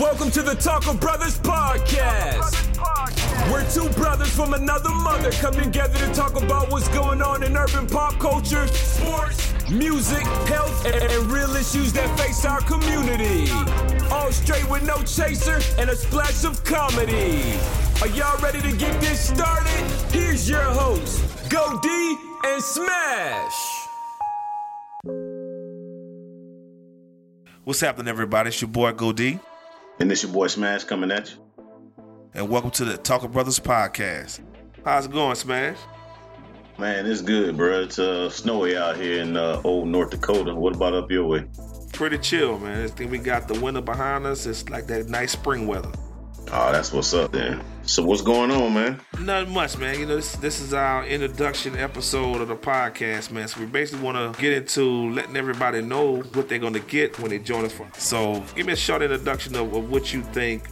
Welcome to the Talker Brothers podcast. We're two brothers from another mother come together to talk about what's going on in urban pop culture, sports, music, health, and, and real issues that face our community. All straight with no chaser and a splash of comedy. Are y'all ready to get this started? Here's your host, Go D and Smash. What's happening, everybody? It's your boy Go D, And this your boy Smash coming at you. and welcome to the Talker Brothers podcast. How's it going, Smash? Man, it's good, bro. It's uh, snowy out here in uh, old North Dakota. What about up your way? Pretty chill, man. I think we got the winter behind us. It's like that nice spring weather. Oh, that's what's up then. So what's going on, man? Nothing much, man. You know, this this is our introduction episode of the podcast, man. So we basically want to get into letting everybody know what they're going to get when they join us. For. So give me a short introduction of, of what you think,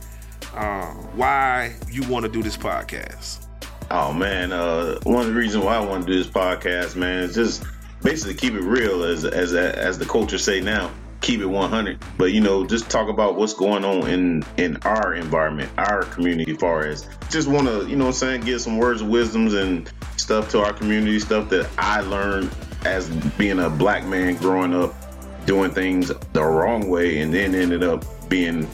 uh, why you want to do this podcast. Oh man, uh, one of the reasons why I want to do this podcast, man, is just basically keep it real, as as as the culture say now. Keep it 100, but you know, just talk about what's going on in in our environment, our community. As far as just want to, you know, what I'm saying, give some words of wisdoms and stuff to our community, stuff that I learned as being a black man growing up, doing things the wrong way, and then ended up being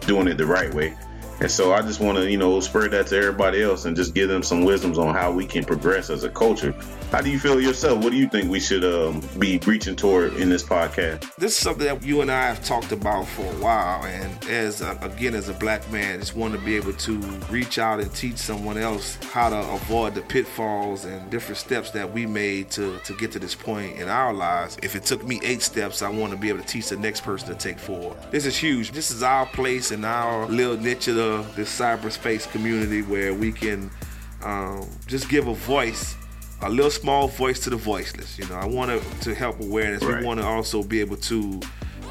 doing it the right way. And so I just want to, you know, spread that to everybody else and just give them some wisdoms on how we can progress as a culture. How do you feel yourself? What do you think we should um, be reaching toward in this podcast? this is something that you and I have talked about for a while, and as a, again as a black man, just want to be able to reach out and teach someone else how to avoid the pitfalls and different steps that we made to to get to this point in our lives. If it took me eight steps, I want to be able to teach the next person to take four. This is huge. This is our place in our little niche of the, this cyberspace community where we can um, just give a voice a little small voice to the voiceless. You know, I want to to help awareness. Right. We want to also be able to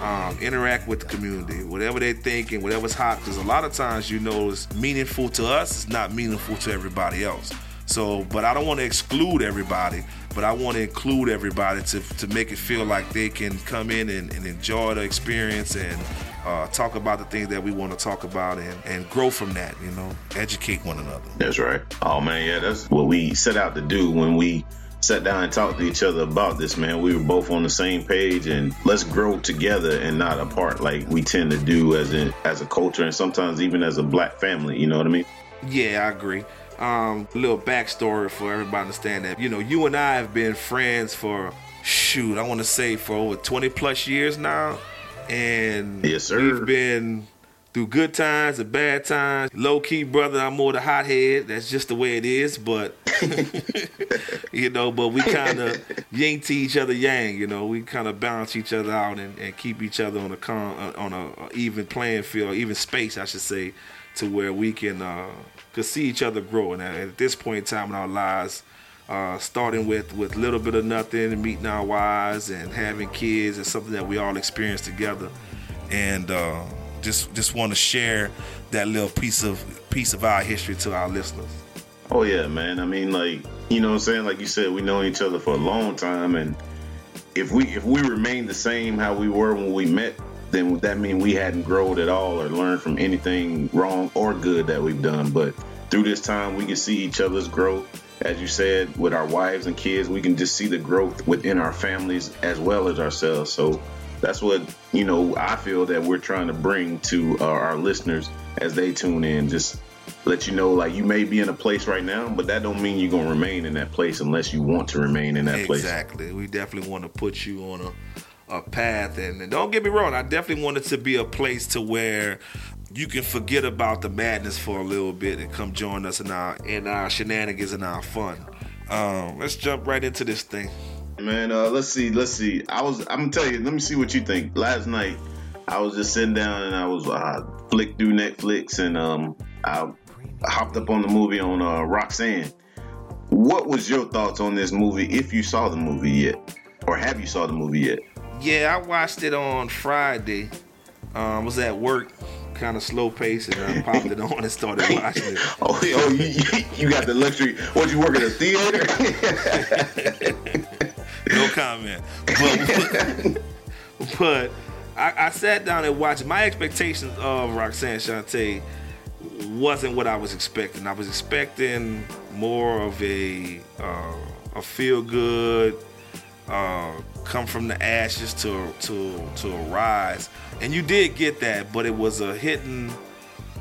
um, interact with the community, whatever they think and whatever's hot. Because a lot of times, you know, it's meaningful to us. It's not meaningful to everybody else. So, but I don't want to exclude everybody, but I want to include everybody to, to make it feel like they can come in and, and enjoy the experience and uh, talk about the things that we want to talk about and, and grow from that, you know, educate one another. That's right. Oh man, yeah, that's what we set out to do when we sat down and talked to each other about this, man. We were both on the same page and let's grow together and not apart like we tend to do as a as a culture and sometimes even as a black family, you know what I mean? Yeah, I agree. Um, a little backstory for everybody to understand that. You know, you and I have been friends for shoot, I want to say for over 20 plus years now. And Yes, sir. we've been through good times and bad times. Low key, brother, I'm more the hothead. That's just the way it is. But you know, but we kind of yin to each other yang. You know, we kind of balance each other out and, and keep each other on a con, uh, on a even playing field, even space, I should say, to where we can uh, could see each other grow. And at, at this point in time in our lives. Uh, starting with with little bit of nothing meeting our wives and having kids is something that we all experience together and uh, just just want to share that little piece of piece of our history to our listeners. Oh yeah, man. I mean, like you know, what I'm saying, like you said, we know each other for a long time, and if we if we remain the same how we were when we met, then that mean we hadn't grown at all or learned from anything wrong or good that we've done. But through this time, we can see each other's growth. As you said, with our wives and kids, we can just see the growth within our families as well as ourselves. So that's what you know. I feel that we're trying to bring to uh, our listeners as they tune in. Just let you know, like you may be in a place right now, but that don't mean you're gonna remain in that place unless you want to remain in that place. Exactly. We definitely want to put you on a, a path, and, and don't get me wrong. I definitely want it to be a place to where you can forget about the madness for a little bit and come join us in our in our shenanigans and our fun. Um, let's jump right into this thing. Man, uh, let's see, let's see. I was, I'm gonna tell you. Let me see what you think. Last night, I was just sitting down and I was uh, flicked through Netflix and um, I hopped up on the movie on uh, Roxanne. What was your thoughts on this movie? If you saw the movie yet, or have you saw the movie yet? Yeah, I watched it on Friday. Um, was at work, kind of slow pace, and I popped it on and started watching it. Oh, oh you, you, got the luxury. What you work at a theater? No comment. But, but I, I sat down and watched. My expectations of Roxanne Shante wasn't what I was expecting. I was expecting more of a uh, a feel good, uh, come from the ashes to to to a rise, and you did get that, but it was a hidden.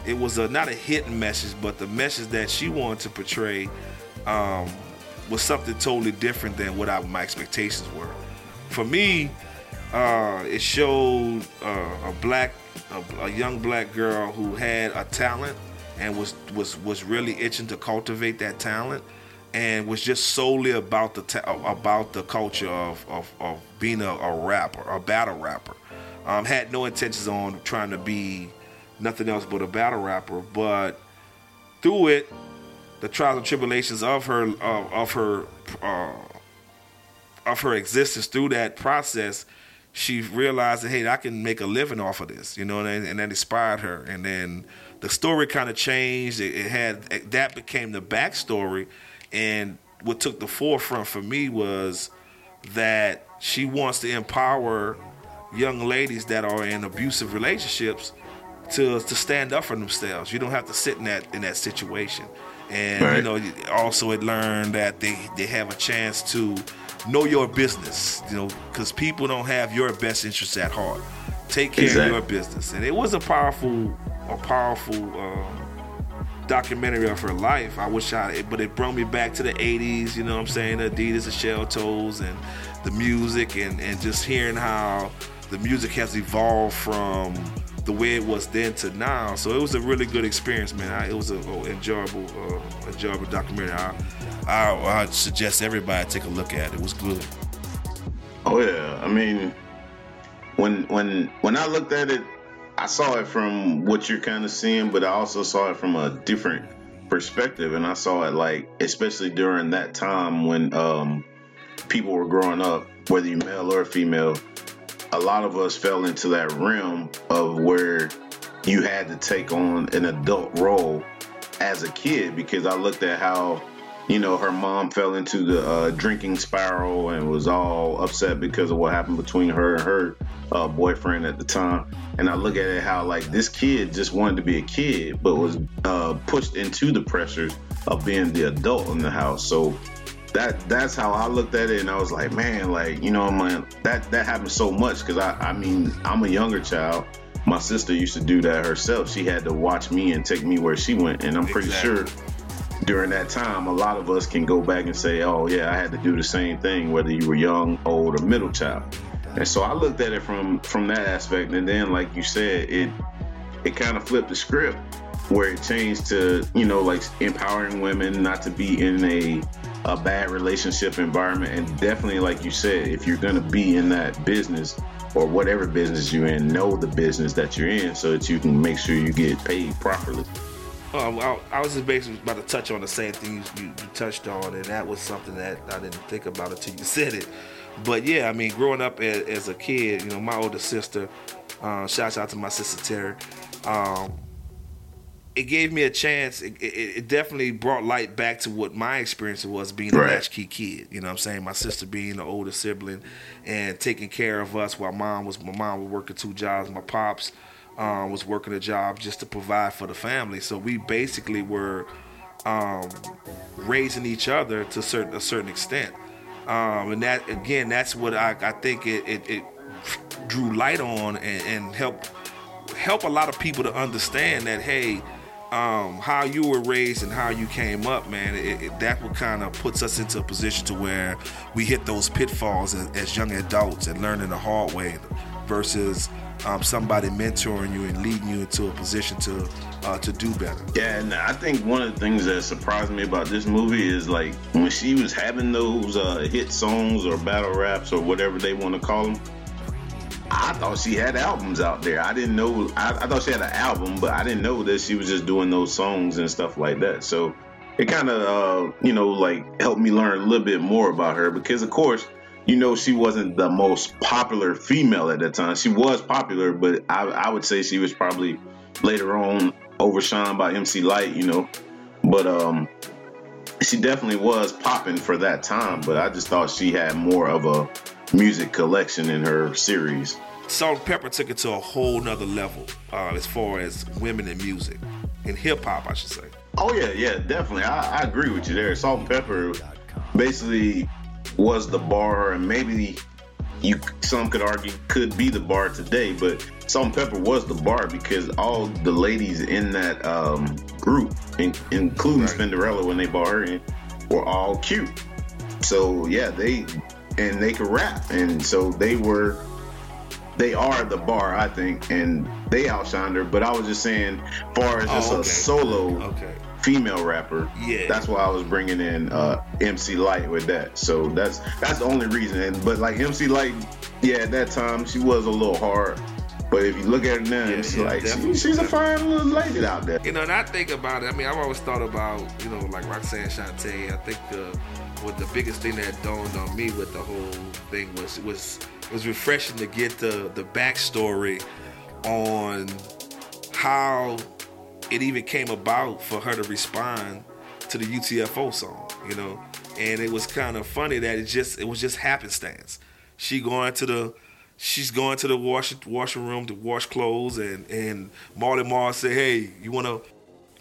It was a not a hidden message, but the message that she wanted to portray um, was something totally different than what I, my expectations were. For me, uh, it showed uh, a black, a, a, young black girl who had a talent and was was was really itching to cultivate that talent, and was just solely about the ta- about the culture of of, of being a, a, rapper, a battle rapper. Um, had no intentions on trying to be nothing else but a battle rapper, but through it, the trials and tribulations of her of, of her uh, of her existence through that process she realized that hey, I can make a living off of this, you know, and, and that inspired her. And then the story kind of changed. It, it, had that became the backstory, and what took the forefront for me was that she wants to empower young ladies that are in abusive relationships to to stand up for themselves. You don't have to sit in that in that situation. And right. you know, also it learned that they they have a chance to know your business, you know, because people don't have your best interests at heart. Take care exactly. of your business, and it was a powerful, a powerful um, documentary of her life. I wish I, but it brought me back to the '80s. You know what I'm saying? Adidas and Shell Toes, and the music, and and just hearing how the music has evolved from the way it was then to now. So it was a really good experience, man. I, it was an enjoyable, uh, enjoyable documentary. I, I, I suggest everybody take a look at it. It was good. Oh yeah, I mean, when when when I looked at it, I saw it from what you're kind of seeing, but I also saw it from a different perspective, and I saw it like, especially during that time when um, people were growing up, whether you're male or female, a lot of us fell into that realm of where you had to take on an adult role as a kid because I looked at how you know her mom fell into the uh, drinking spiral and was all upset because of what happened between her and her uh, boyfriend at the time and I look at it how like this kid just wanted to be a kid but was uh, pushed into the pressures of being the adult in the house so that that's how I looked at it, and I was like, man, like you know, man, that that happened so much because I I mean I'm a younger child. My sister used to do that herself. She had to watch me and take me where she went, and I'm pretty exactly. sure during that time, a lot of us can go back and say, oh yeah, I had to do the same thing, whether you were young, old, or middle child. And so I looked at it from from that aspect, and then like you said, it it kind of flipped the script where it changed to you know like empowering women not to be in a a bad relationship environment and definitely like you said if you're going to be in that business or whatever business you're in know the business that you're in so that you can make sure you get paid properly um, I, I, was just basically about to touch on the same thing you, you, touched on, and that was something that I didn't think about until you said it. But yeah, I mean, growing up as, as a kid, you know, my older sister, uh, shouts out to my sister Terry. Um, it gave me a chance. It, it, it, definitely brought light back to what my experience was being right. a latchkey kid. You know what I'm saying? My sister being the older sibling and taking care of us while mom was my mom was working two jobs. My pops um, was working a job just to provide for the family. So we basically were um, raising each other to certain a certain extent. Um, and that again, that's what I, I think it, it, it, drew light on and, and helped help a lot of people to understand that hey um, how you were raised and how you came up, man, it, it, that what kind of puts us into a position to where we hit those pitfalls as, as young adults and learning the hard way versus um, somebody mentoring you and leading you into a position to uh, to do better. Yeah, and I think one of the things that surprised me about this movie is like when she was having those uh, hit songs or battle raps or whatever they want to call them I thought she had albums out there. I didn't know. I, I, thought she had an album, but I didn't know that she was just doing those songs and stuff like that. So it kind of, uh, you know, like helped me learn a little bit more about her because, of course, you know, she wasn't the most popular female at that time. She was popular, but I, I would say she was probably later on overshined by MC Lyte, you know. But um, she definitely was popping for that time. But I just thought she had more of a music collection in her series. Salt-N-Pepa took it to a whole nother level uh, as far as women in music, in hip hop, I should say. Oh yeah, yeah, definitely. I, I agree with you there. Salt-N-Pepa basically was the bar, and maybe you some could argue could be the bar today, but Salt-N-Pepa was the bar because all the ladies in that um, group, in, including right. Spinderella when they brought her in, were all cute. So yeah, they and they could rap, and so they were they are the bar, I think, and they outshined her. But I was just saying, far as just oh, okay. a solo okay. Female rapper, yeah, that's why I was bringing in uh, MC Lyte with that. So that's that's the only reason. And, but like MC Lyte, yeah, at that time she was a little hard. But if you look at her now, yeah, it's yeah, like she, she's a fine little lady out there. You know, and I think about it. I mean, I've always thought about you know like Roxanne Shante. I think uh, what the biggest thing that dawned on me with the whole thing was was it was refreshing to get the the backstory on how it even came about for her to respond to the UTFO song, you know. And it was kind of funny that it just it was just happenstance. She going to the she's going to the wash washing room to wash clothes and and Marley Marl said, "Hey, you want to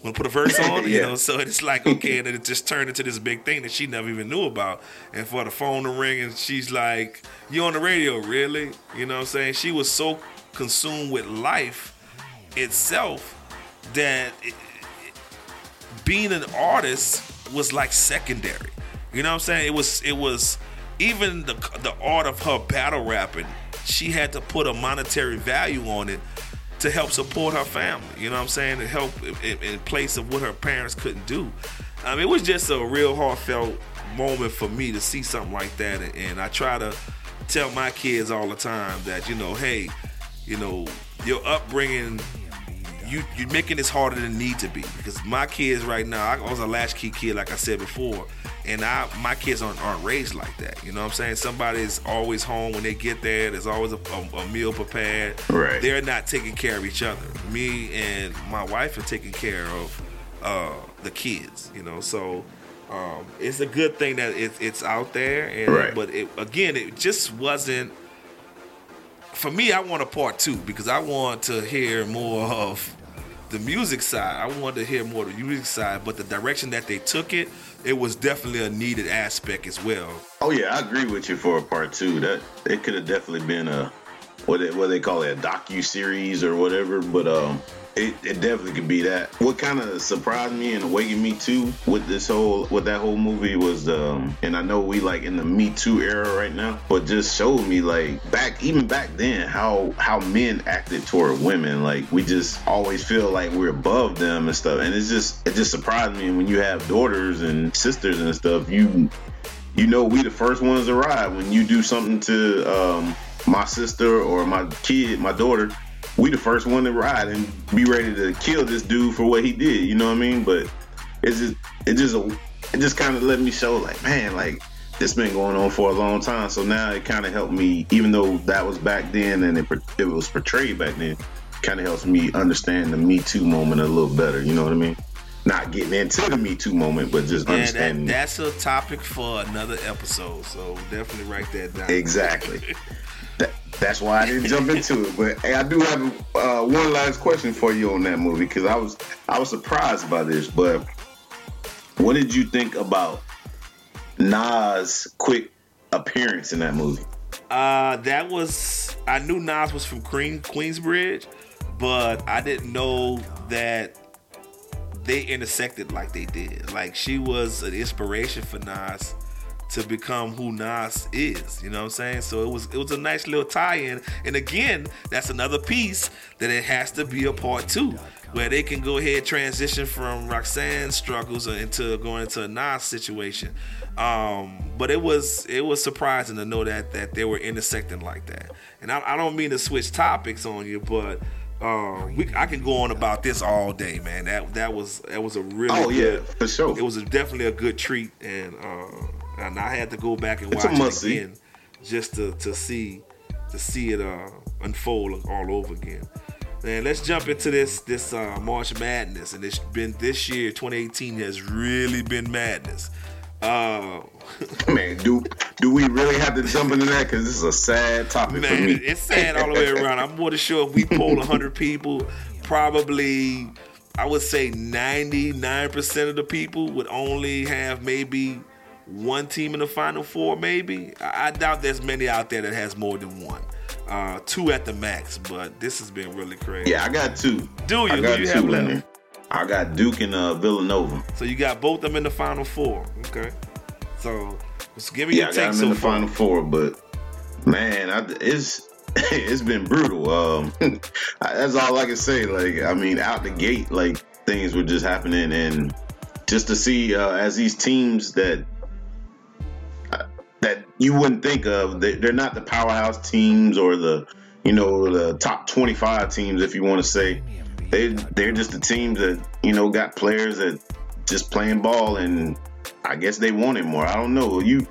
want to put a verse on, you know. So it's like okay, and it just turned into this big thing that she never even knew about. And for the phone to ring, and she's like, "You on the radio, really?" You know what I'm saying? She was so consumed with life itself that being an artist was like secondary. You know what I'm saying? It was it was even the the art of her battle rapping. She had to put a monetary value on it to help support her family. You know what I'm saying? To help in, in place of what her parents couldn't do. I mean, it was just a real heartfelt moment for me to see something like that. And I try to tell my kids all the time that you know, hey, you know, your upbringing. You, you're making this harder than need to be because my kids right now I was a latchkey kid like I said before and I my kids aren't, aren't raised like that. You know what I'm saying? Somebody's always home when they get there. There's always a, a, a, meal prepared. Right. They're not taking care of each other. Me and my wife are taking care of uh, the kids. You know, so um, it's a good thing that it, it's out there. And, right. But it, again, it just wasn't. For me, I want a part two because I want to hear more of the music side. I wanted to hear more of the music side, but the direction that they took it it was definitely a needed aspect as well. Oh yeah, I agree with you for a part two. That it could have definitely been a what they, what they call it a docu series or whatever. But um, it, it definitely could be that. What kind of surprised me and awakened me too with this whole with that whole movie was um and I know we like in the Me Too era right now, but just showed me like back even back then how how men acted toward women. Like we just always feel like we're above them and stuff. And it's just it just surprised me when you have daughters and sisters and stuff, you you know we the first ones to ride when you do something to um my sister or my kid, my daughter, we the first one to ride and be ready to kill this dude for what he did. You know what I mean? But it's just it just it just kind of let me show like man like this been going on for a long time. So now it kind of helped me, even though that was back then and it, it was portrayed back then, kind of helps me understand the Me Too moment a little better. You know what I mean? Not getting into the Me Too moment, but just yeah, understanding. That, that's a topic for another episode. So definitely write that down. Exactly. that, that's why I didn't jump into it. But hey, I do have uh, one last question for you on that movie because I was I was surprised by this. But what did you think about Nas' quick appearance in that movie? Uh, that was I knew Nas was from Queen Queensbridge, but I didn't know that they intersected like they did. Like she was an inspiration for Nas to become who Nas is. You know what I'm saying? So it was it was a nice little tie-in. And again, that's another piece that it has to be a part two, where they can go ahead transition from Roxanne's struggles into going into a Nas situation. Um, but it was it was surprising to know that that they were intersecting like that. And I, I don't mean to switch topics on you, but uh, we, I can go on about this all day, man. That that was that was a really oh good, yeah for sure. It was a, definitely a good treat, and uh, and I had to go back and watch it again just to, to see to see it uh, unfold all over again. Man, let's jump into this this uh, March Madness, and it's been this year, 2018 has really been madness. Uh, man, do do we really have to jump into that? Because this is a sad topic man, for me. it's sad all the way around. I'm more than sure if we poll 100 people, probably I would say 99% of the people would only have maybe one team in the final four, maybe. I, I doubt there's many out there that has more than one. Uh, two at the max, but this has been really crazy. Yeah, I got two. Do you? I Who got you two have left? I got Duke and uh, Villanova. So you got both of them in the final four. Okay. So give me Yeah, your I got take them so in the far. final four, but man, I, it's it's been brutal. Um, that's all I can say. Like, I mean, out the gate, like things were just happening, and just to see uh, as these teams that that you wouldn't think of, they, they're not the powerhouse teams or the you know the top twenty five teams, if you want to say. They they're just the teams that you know got players that just playing ball and I guess they wanted more. I don't know. You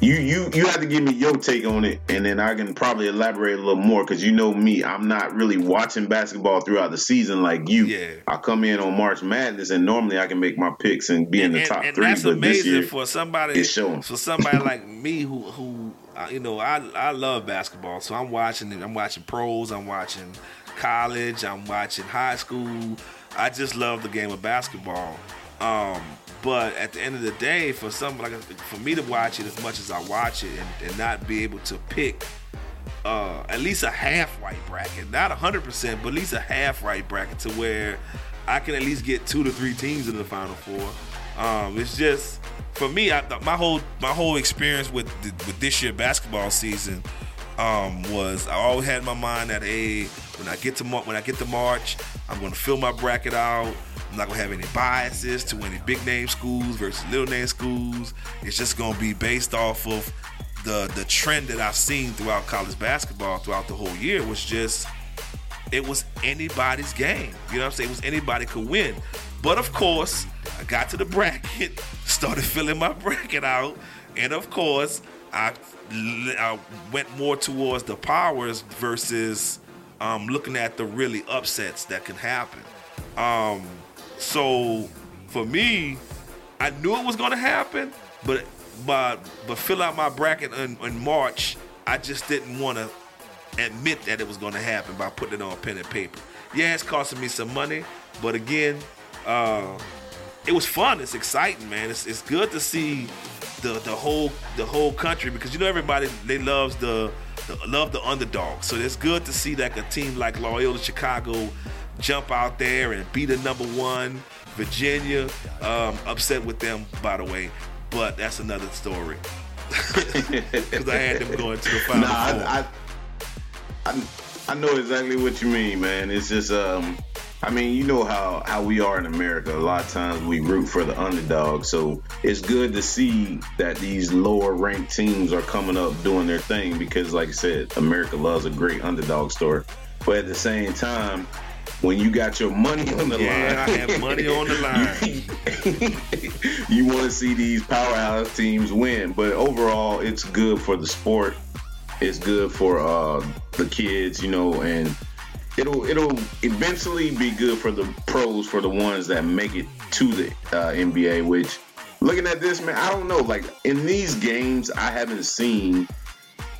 you you you have to give me your take on it, and then I can probably elaborate a little more because you know me, I'm not really watching basketball throughout the season like you. Yeah. I come in on March Madness, and normally I can make my picks and be in the and, top and three. that's but this amazing year, for somebody it's showing. for somebody like me who who uh, you know I I love basketball, so I'm watching it. I'm watching pros. I'm watching college. I'm watching high school. I just love the game of basketball. Um, but at the end of the day, for some like for me to watch it as much as I watch it and, and not be able to pick uh, at least a half right bracket, not hundred percent, but at least a half right bracket to where I can at least get two to three teams in the final four. Um, it's just for me, I, my whole my whole experience with with this year basketball season um, was I always had in my mind that hey, when I get to when I get to March, I'm to fill my bracket out. I'm not to have any biases to any big name schools versus little name schools. It's just to be based off of the the trend that I've seen throughout college basketball throughout the whole year was just it was anybody's game. You know what I'm saying? It was anybody could win. But of course, I got to the bracket, started filling my bracket out, and of course, I, I went more towards the powers versus um, looking at the really upsets that can happen. Um, so for me, I knew it was going to happen, but but but fill out my bracket in, in March. I just didn't want to admit that it was going to happen by putting it on pen and paper. Yeah, it's costing me some money, but again, uh, it was fun. It's exciting, man. It's, it's good to see the the whole the whole country because you know everybody they loves the, the love the underdog. So it's good to see like a team like Loyola Chicago jump out there and be the number one Virginia. Um, upset with them, by the way, but that's another story. Because I had them going to the final Nah. I, I, I, I know exactly what you mean, man. It's just, um, I mean, you know how how we are in America. A lot of times we root for the underdog, so it's good to see that these lower ranked teams are coming up doing their thing because, like I said, America loves a great underdog story. But at the same time, when you got your money on the Yeah, line, I have money on the line. you want to see these powerhouse teams win. But overall, it's good for the sport. It's good for uh, the kids, you know, and it'll it'll eventually be good for the pros, for the ones that make it to the uh, NBA. Which, looking at this, man, I don't know. Like in these games, I haven't seen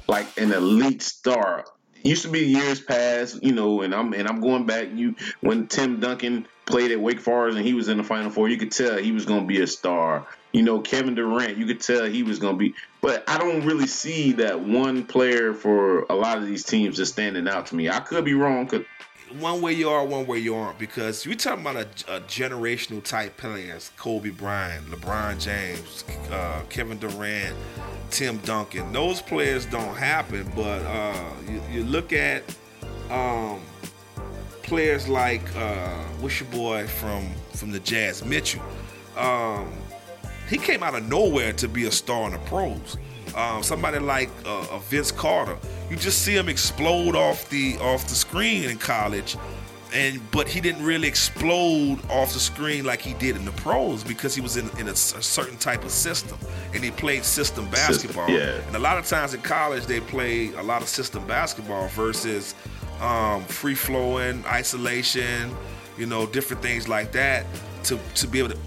like an elite star. Used to be years past, you know, and I'm and I'm going back. You when Tim Duncan played at Wake Forest and he was in the Final Four, you could tell he was going to be a star. You know, Kevin Durant, you could tell he was going to be. But I don't really see that one player for a lot of these teams just standing out to me. I could be wrong. One way you are, one way you aren't. Because you're talking about a, a generational type players: Kobe Bryant, LeBron James, uh, Kevin Durant, Tim Duncan. Those players don't happen. But uh, you, you look at um, players like uh, what's your boy from from the Jazz, Mitchell. Um, he came out of nowhere to be a star in the pros. Um, somebody like uh, Vince Carter, you just see him explode off the off the screen in college, and but he didn't really explode off the screen like he did in the pros because he was in, in a, a certain type of system and he played system basketball. yeah. And a lot of times in college they play a lot of system basketball versus um, free flowing, isolation, you know, different things like that to to be able to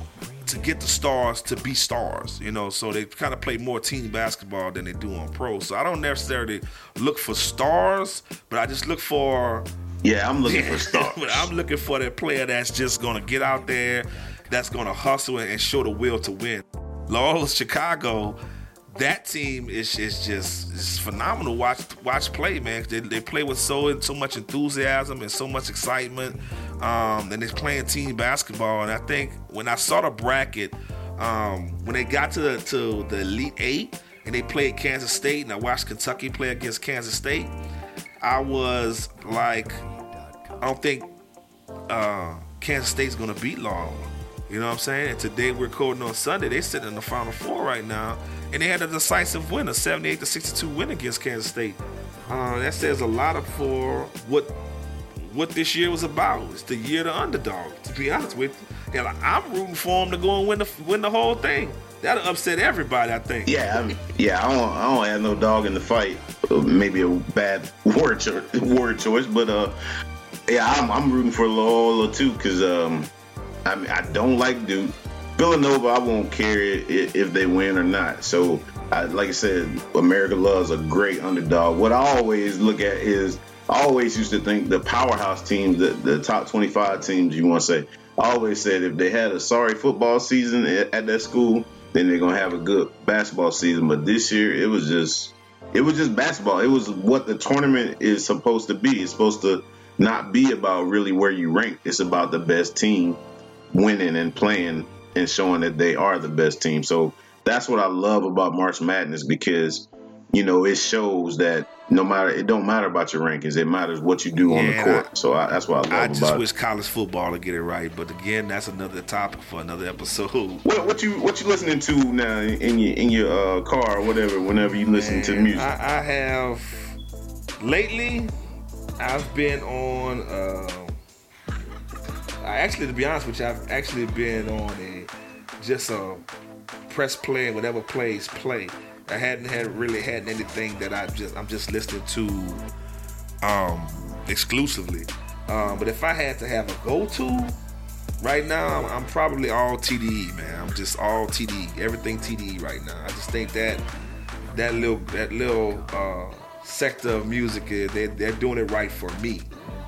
to get the stars to be stars, you know. So they kind of play more team basketball than they do on pro. So I don't necessarily look for stars, but I just look for yeah, I'm looking for stars. but I'm looking for that player that's just gonna get out there, that's gonna hustle and show the will to win. Loyola Chicago, that team is, is just is phenomenal. Watch watch play, man. They, they play with so so much enthusiasm and so much excitement, um, and they're playing team basketball. And I think when I saw the bracket, um, when they got to the to the Elite Eight and they played Kansas State, and I watched Kentucky play against Kansas State, I was like, I don't think uh, Kansas State's gonna beat Loyola. You know what I'm saying? And today we're recording on Sunday. They sitting in the Final Four right now, and they had a decisive win, a 78 to 62 win against Kansas State. Uh, that says a lot of for what what this year was about. It's the year the underdog. To be honest with you, and I'm rooting for them to go and win the win the whole thing. That'll upset everybody, I think. Yeah, I mean, yeah. I don't, I don't have no dog in the fight. Maybe a bad word word choice, but uh, yeah, I'm, I'm rooting for Loyola too because um, I mean, I don't like Duke. Villanova, I won't care if they win or not. So, I, like I said, America loves a great underdog. What I always look at is I always used to think the powerhouse teams, the, the top 25 teams, you want to say, I always said if they had a sorry football season at, at that school, then they're gonna have a good basketball season. But this year, it was just, it was just basketball. It was what the tournament is supposed to be. It's supposed to not be about really where you rank. It's about the best team winning and playing and showing that they are the best team. So that's what I love about March Madness because you know it shows that no matter it don't matter about your rankings, it matters what you do yeah, on the court. I, so I, that's what I love it. I just wish college football to get it right, but again, that's another topic for another episode. What, what you what you listening to now in your in your uh, car or whatever? Whenever you listen Man, to music, I, I, have lately. I've been on. Uh, I actually, to be honest with you, I've actually been on a just a press play, and whatever plays play. I hadn't had really had anything that I just I'm just listening to um exclusively. Um, but if I had to have a go-to right now, I'm, I'm, probably all TDE, man. I'm just all TDE, everything TDE right now. I just think that that little that little uh, sector of music is they they're doing it right for me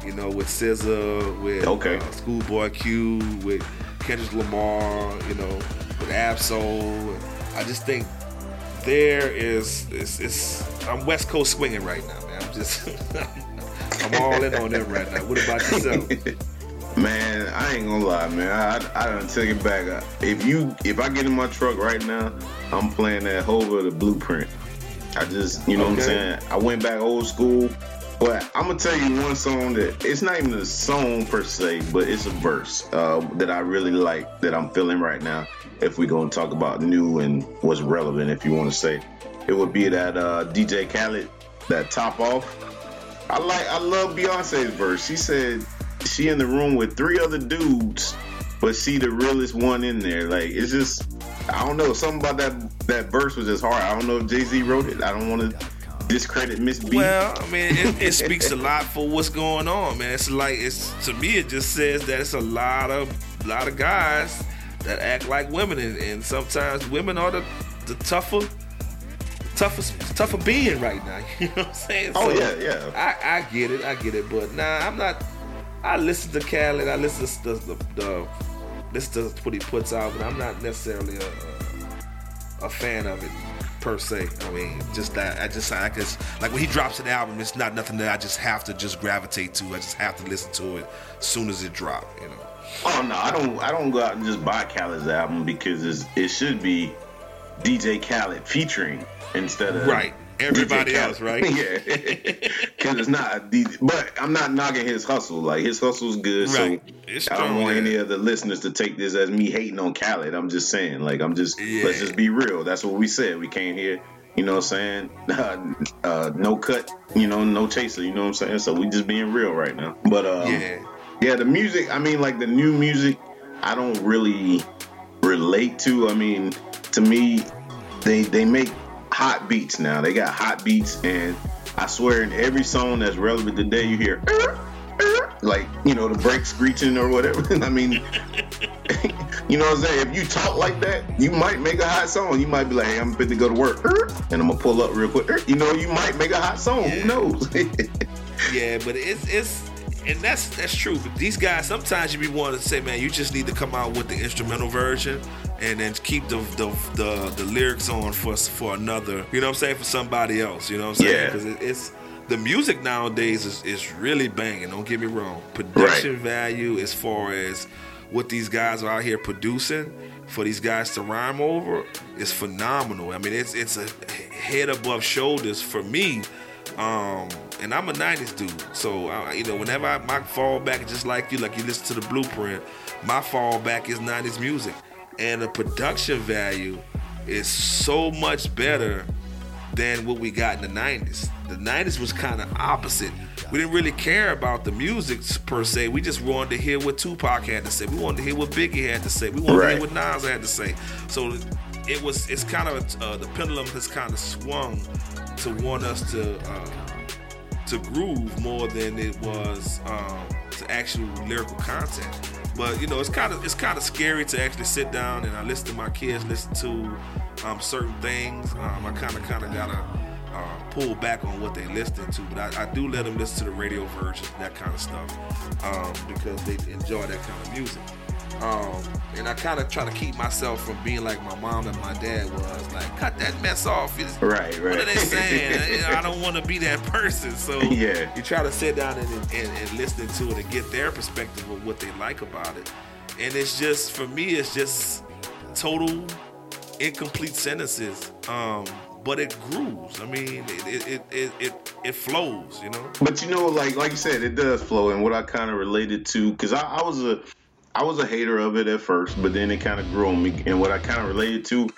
you know, with SZA, with okay. uh, Schoolboy Q, with Kendrick Lamar, you know, with Ab-Soul. I just think there is it's, it's I'm West Coast swinging right now, man. I'm just I'm all in on them right now. What about yourself? Man, I ain't gonna lie, man. I I done take it back. If you if I get in my truck right now, I'm playing that Hova the Blueprint. I just you know okay. what I'm saying. I went back old school. But I'm gonna tell you one song that it's not even a song per se, but it's a verse uh, that I really like that I'm feeling right now. If we're gonna talk about new and what's relevant, if you want to say, it would be that uh, DJ Khaled, that top off. I like, I love Beyonce's verse. She said she in the room with three other dudes, but she the realest one in there. Like it's just, I don't know, something about that that verse was just hard. I don't know if Jay Z wrote it. I don't want to discredit Miss B. Well, I mean, it, it speaks a lot for what's going on, man. It's like it's to me, it just says that it's a lot of lot of guys that act like women, and, and sometimes women are the the tougher. Toughest, tougher being right now. You know what I'm saying? Oh yeah, yeah. I, I get it, I get it, but nah, I'm not. I listen to Khaled, I listen to the, the, the listen to what he puts out, but I'm not necessarily a, a, a fan of it per se. I mean, just that I just I guess like when he drops an album, it's not nothing that I just have to just gravitate to. I just have to listen to it as soon as it drop. You know. Oh no, I don't. I don't go out and just buy Khaled's album because it should be DJ Khaled featuring instead of right everybody else, right? yeah, because it's not. But I'm not knocking his hustle. Like his hustle's good. Right. So it's I don't want any of the listeners to take this as me hating on Khaled. I'm just saying. Like I'm just. Yeah. Let's just be real. That's what we said. We came here. You know what I'm saying? Uh, uh, no cut. You know, no chaser. You know what I'm saying? So we just being real right now. But um, yeah, yeah. The music. I mean, like the new music. I don't really relate to. I mean, to me, they they make hot beats now. They got hot beats, and I swear, in every song that's relevant today, you hear like you know the brake screeching or whatever. I mean, You know what I'm saying? If you talk like that, you might make a hot song. You might be like, hey, I'm fit to go to work, and I'm gonna pull up real quick. You know, you might make a hot song. Yeah. Who knows? yeah, but it's it's and that's that's true. But these guys, sometimes you be wanting to say, man, you just need to come out with the instrumental version and then keep the the, the, the lyrics on for for another. You know what I'm saying? For somebody else. You know what I'm saying? Because yeah. it, it's the music nowadays is, is really banging. Don't get me wrong. Production right. value as far as what these guys are out here producing for these guys to rhyme over is phenomenal. I mean, it's it's a head above shoulders for me. Um, and I'm a '90s dude, so I, you know, whenever I, my fallback, just like you, like you listen to the Blueprint, my fallback is '90s music, and the production value is so much better than what we got in the '90s. The '90s was kind of opposite we didn't really care about the music per se. We just wanted to hear what Tupac had to say. We wanted to hear what Biggie had to say. We wanted right. to hear what Nas had to say. So it was. It's kind of uh, the pendulum has kind of swung to want us to uh, to groove more than it was um, to actual lyrical content. But you know, it's kind of it's kind of scary to actually sit down and I listen to my kids listen to um, certain things. Um, I kind of kind of gotta uh, pull back on what they listen to, but I, I, do let them listen to the radio version, that kind of stuff, um, because they enjoy that kind of music. Um, and I kind of try to keep myself from being like my mom and my dad was, like, cut that mess off. It's, right, right. What are they saying? I don't want to be that person. So yeah. you try to sit down and, and, and listen to it and get their perspective of what they like about it. And it's just, for me, it's just total incomplete sentences. Um, but it grooves. I mean, it it, it it it flows, you know. But you know, like like you said, it does flow. And what I kind of related to, because I, I was a I was a hater of it at first, but then it kind of grew on me. And what I kind of related to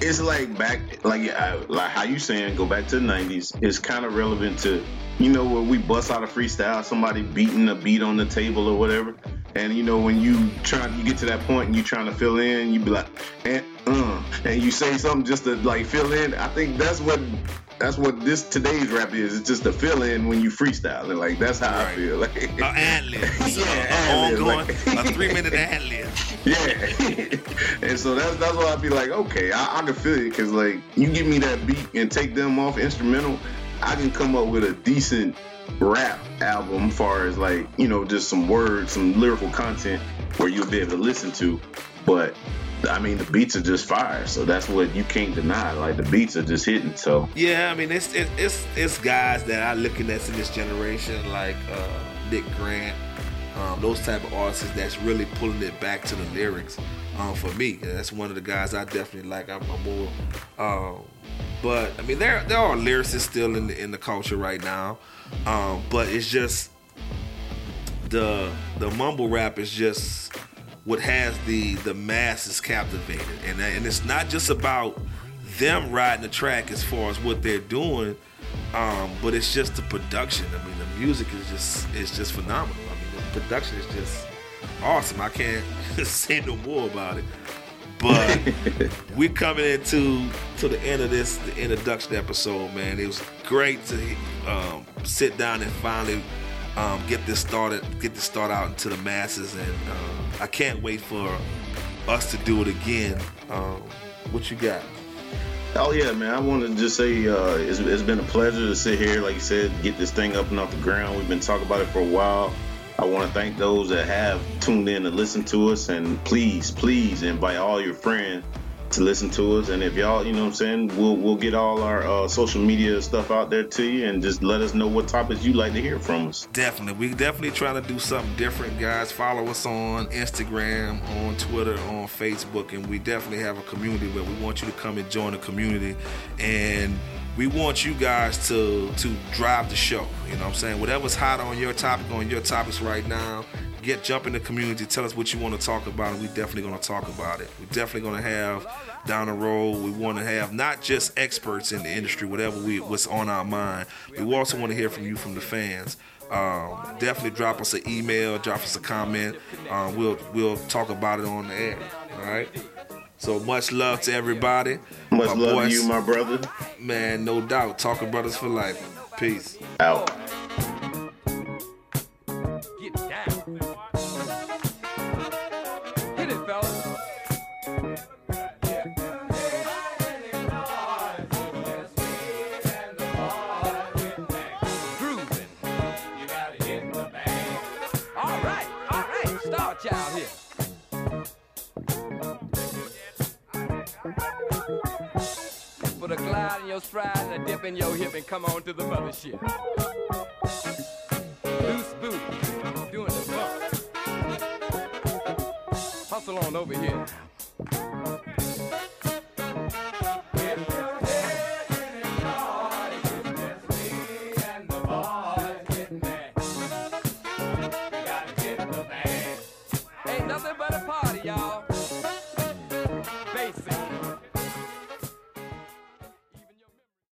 is like back, like I, like how you saying, go back to the '90s. It's kind of relevant to you know where we bust out a freestyle, somebody beating a beat on the table or whatever. And you know when you try, you get to that point and you trying to fill in, you be like, and uh, and you say something just to like fill in. I think that's what that's what this today's rap is. It's just a fill in when you freestyle. Like that's how right. I feel. Like a ad lib. yeah, a, ongoing, like, a three minute ad lib. Yeah. and so that's that's why I'd be like, okay, I, I can feel it because like you give me that beat and take them off instrumental, I can come up with a decent rap album far as like you know just some words some lyrical content where you'll be able to listen to but I mean, the beats are just fire, so that's what you can't deny. Like the beats are just hitting. So yeah, I mean, it's it's it's, guys that I looking at in this generation, like uh, Nick Grant, um, those type of artists that's really pulling it back to the lyrics. Um, for me, that's one of the guys I definitely like. I'm, I'm more, um, but I mean, there there are lyricists still in the, in the culture right now, um, but it's just the the mumble rap is just what has the the masses captivated, and and it's not just about them riding the track as far as what they're doing, um, but it's just the production. I mean, the music is just is just phenomenal. I mean, the production is just awesome. I can't say no more about it. But we're coming into to the end of this the introduction episode, man. It was great to um, sit down and finally um, get this started, get this start out into the masses, and uh, I can't wait for us to do it again. Um, what you got? Oh yeah, man! I want to just say uh, it's, it's been a pleasure to sit here, like you said, get this thing up and off the ground. We've been talking about it for a while. I want to thank those that have tuned in and listened to us, and please, please invite all your friends to listen to us. And if y'all, you know what I'm saying, we'll we'll get all our uh, social media stuff out there to you and just let us know what topics you'd like to hear from us. Definitely. We definitely trying to do something different, guys. Follow us on Instagram, on Twitter, on Facebook, and we definitely have a community where we want you to come and join the community and we want you guys to to drive the show. You know what I'm saying? Whatever's hot on your topic, on your topics right now, get jump in the community, tell us what you want to talk about, and we definitely going to talk about it. We're definitely going to have down the road. We want to have not just experts in the industry, whatever we what's on our mind. We also want to hear from you, from the fans. Um, definitely drop us an email, drop us a comment. Um, we'll we'll talk about it on the air. All right. So much love to everybody. Much my love boys, to you, my brother. Man, no doubt. Talking brothers for life. Peace. Out. Your stride and a dip in your hip and come on to the mothership. Loose boots, doing the bump. Hustle on over here.